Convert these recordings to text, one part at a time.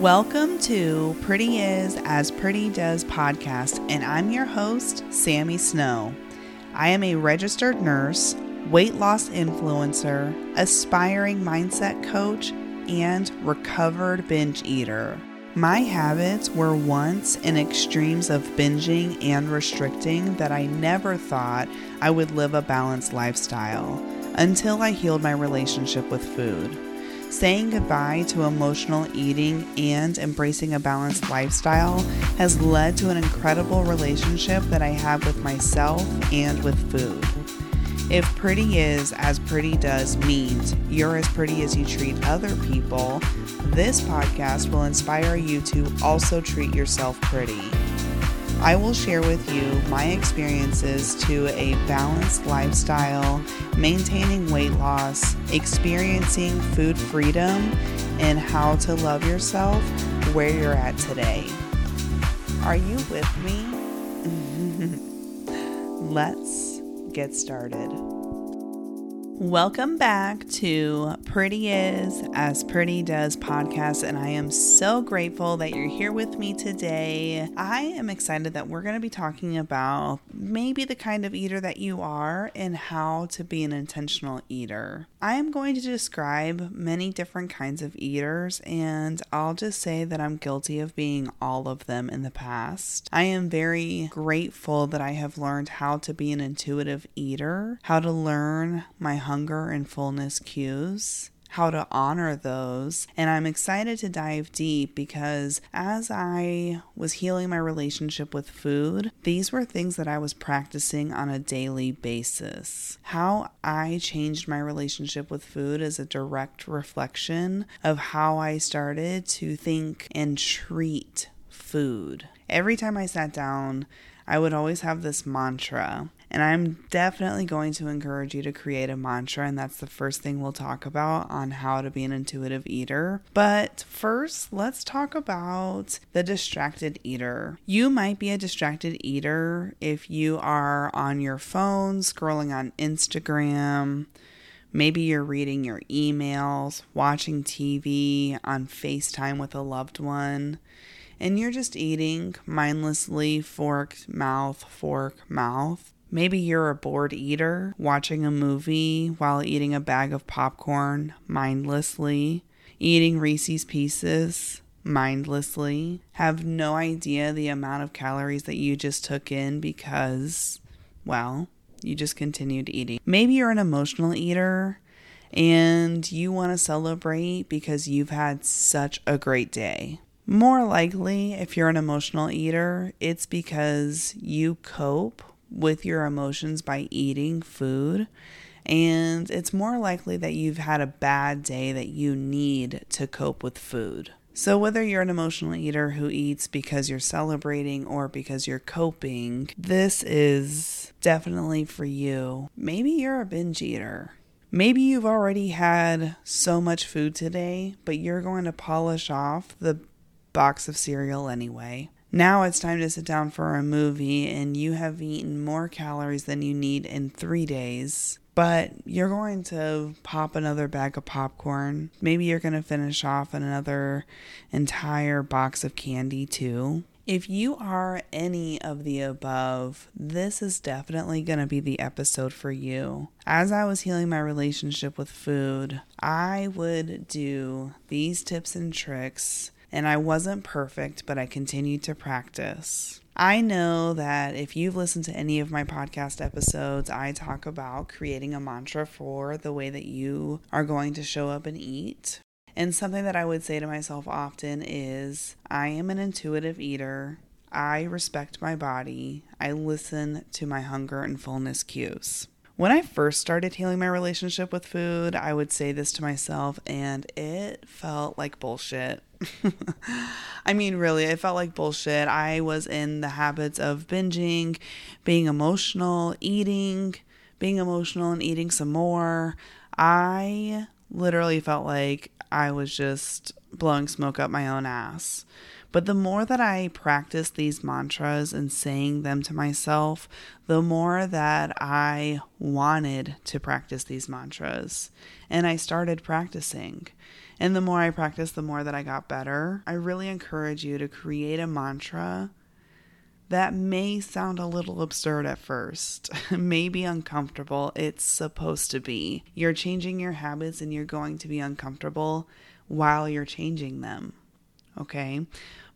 Welcome to Pretty Is As Pretty Does podcast, and I'm your host, Sami Snow. I am a registered nurse, weight loss influencer, aspiring mindset coach, and recovered binge eater. My habits were once in extremes of binging and restricting that I never thought I would live a balanced lifestyle until I healed my relationship with food. Saying goodbye to emotional eating and embracing a balanced lifestyle has led to an incredible relationship that I have with myself and with food. If pretty is as pretty does means you're as pretty as you treat other people, this podcast will inspire you to also treat yourself pretty. I will share with you my experiences to a balanced lifestyle, maintaining weight loss, experiencing food freedom, and how to love yourself where you're at today. Are you with me? Let's get started. Welcome back to Pretty Is As Pretty Does podcast, and I am so grateful that you're here with me today. I am excited that we're going to be talking about maybe the kind of eater that you are and how to be an intentional eater. I am going to describe many different kinds of eaters, and I'll just say that I'm guilty of being all of them in the past. I am very grateful that I have learned how to be an intuitive eater, how to learn my hunger and fullness cues how to honor those. And I'm excited to dive deep because as I was healing my relationship with food, these were things that I was practicing on a daily basis. How I changed my relationship with food is a direct reflection of how I started to think and treat food. Every time I sat down, I would always have this mantra and I'm definitely going to encourage you to create a mantra, and that's the first thing we'll talk about on how to be an intuitive eater. But first, let's talk about the distracted eater. You might be a distracted eater if you are on your phone, scrolling on Instagram. Maybe you're reading your emails, watching TV, on FaceTime with a loved one and you're just eating mindlessly, fork, mouth, fork, mouth. Maybe you're a bored eater watching a movie while eating a bag of popcorn mindlessly, eating Reese's Pieces mindlessly, have no idea the amount of calories that you just took in because, well, you just continued eating. Maybe you're an emotional eater and you want to celebrate because you've had such a great day. More likely, if you're an emotional eater, it's because you cope with your emotions by eating food. And it's more likely that you've had a bad day that you need to cope with food. So, whether you're an emotional eater who eats because you're celebrating or because you're coping, this is definitely for you. Maybe you're a binge eater. Maybe you've already had so much food today, but you're going to polish off the box of cereal anyway. Now it's time to sit down for a movie, and you have eaten more calories than you need in three days. But you're going to pop another bag of popcorn. Maybe you're going to finish off another entire box of candy, too. If you are any of the above, this is definitely going to be the episode for you. As I was healing my relationship with food, I would do these tips and tricks and I wasn't perfect, but I continued to practice. I know that if you've listened to any of my podcast episodes, I talk about creating a mantra for the way that you are going to show up and eat. And something that I would say to myself often is I am an intuitive eater. I respect my body. I listen to my hunger and fullness cues. When I first started healing my relationship with food, I would say this to myself, and it felt like bullshit. I mean, really, it felt like bullshit. I was in the habits of binging, being emotional, eating, being emotional, and eating some more. I literally felt like I was just blowing smoke up my own ass. But the more that I practice these mantras and saying them to myself, the more that I wanted to practice these mantras. And I started practicing. And the more I practiced, the more that I got better. I really encourage you to create a mantra that may sound a little absurd at first, maybe uncomfortable. It's supposed to be. You're changing your habits and you're going to be uncomfortable while you're changing them. Okay?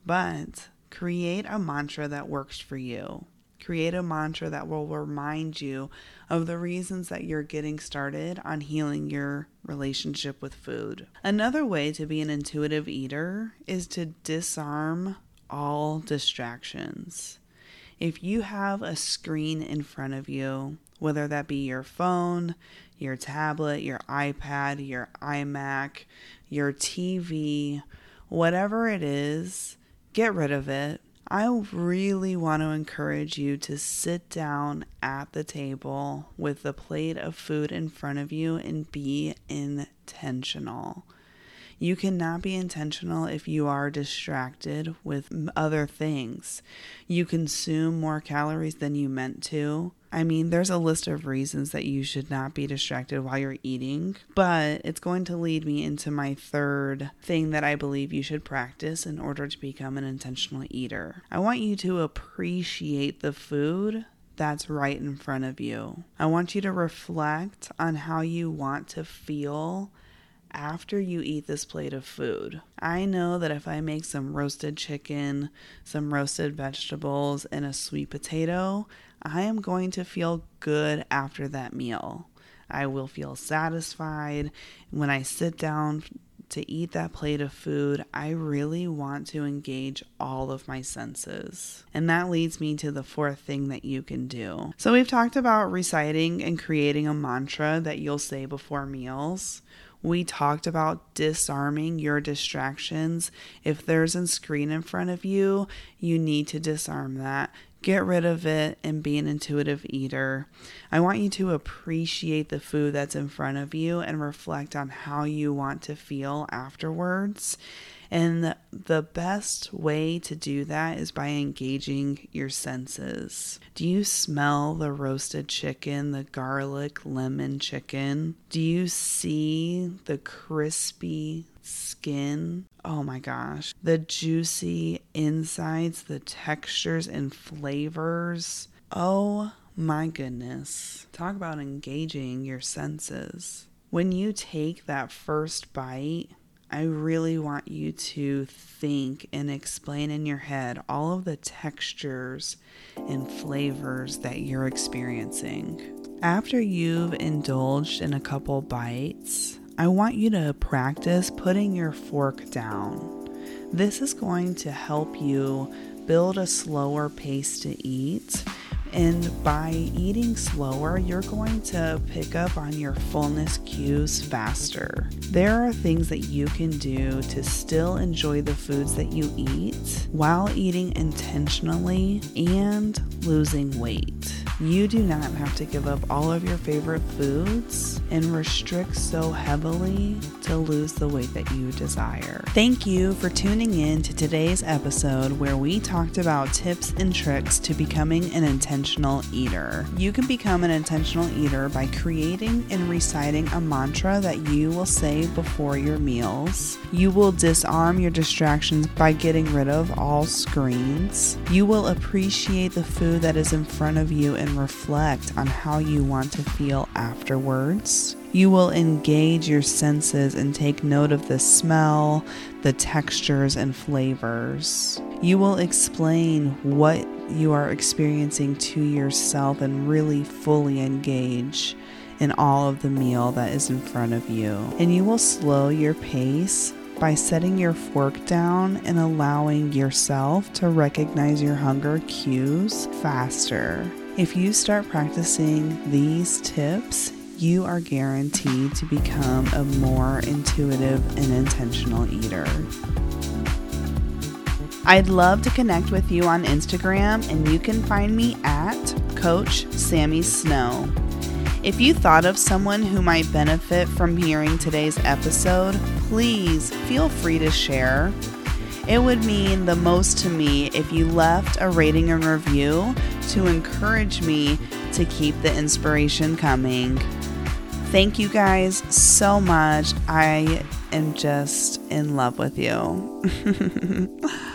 But create a mantra that works for you. Create a mantra that will remind you of the reasons that you're getting started on healing your relationship with food. Another way to be an intuitive eater is to disarm all distractions. If you have a screen in front of you, whether that be your phone, your tablet, your iPad, your iMac, your TV, whatever it is, get rid of it. I really want to encourage you to sit down at the table with the plate of food in front of you and be intentional. You cannot be intentional if you are distracted with other things. You consume more calories than you meant to. I mean, there's a list of reasons that you should not be distracted while you're eating, but it's going to lead me into my third thing that I believe you should practice in order to become an intentional eater. I want you to appreciate the food that's right in front of you. I want you to reflect on how you want to feel after you eat this plate of food. I know that if I make some roasted chicken, some roasted vegetables, and a sweet potato, I am going to feel good after that meal. I will feel satisfied. When I sit down to eat that plate of food, I really want to engage all of my senses. And that leads me to the fourth thing that you can do. So, we've talked about reciting and creating a mantra that you'll say before meals. We talked about disarming your distractions. If there's a screen in front of you, you need to disarm that. Get rid of it and be an intuitive eater. I want you to appreciate the food that's in front of you and reflect on how you want to feel afterwards. And the best way to do that is by engaging your senses. Do you smell the roasted chicken, the garlic lemon chicken? Do you see the crispy skin? Oh my gosh. The juicy insides, the textures and flavors. Oh my goodness. Talk about engaging your senses. When you take that first bite, I really want you to think and explain in your head all of the textures and flavors that you're experiencing. After you've indulged in a couple bites, I want you to practice putting your fork down. This is going to help you build a slower pace to eat and by eating slower, you're going to pick up on your fullness cues faster. There are things that you can do to still enjoy the foods that you eat while eating intentionally and losing weight. You do not have to give up all of your favorite foods and restrict so heavily to lose the weight that you desire. Thank you for tuning in to today's episode where we talked about tips and tricks to becoming an intentional eater. You can become an intentional eater by creating and reciting a mantra that you will say before your meals. You will disarm your distractions by getting rid of all screens. You will appreciate the food that is in front of you and reflect on how you want to feel afterwards. You will engage your senses and take note of the smell, the textures, and flavors. You will explain what you are experiencing to yourself and really fully engage in all of the meal that is in front of you. And you will slow your pace by setting your fork down and allowing yourself to recognize your hunger cues faster. If you start practicing these tips, you are guaranteed to become a more intuitive and intentional eater. I'd love to connect with you on Instagram, and you can find me at Coach Sami Snow. If you thought of someone who might benefit from hearing today's episode, please feel free to share. It would mean the most to me if you left a rating and review to encourage me to keep the inspiration coming. Thank you guys so much. I am just in love with you.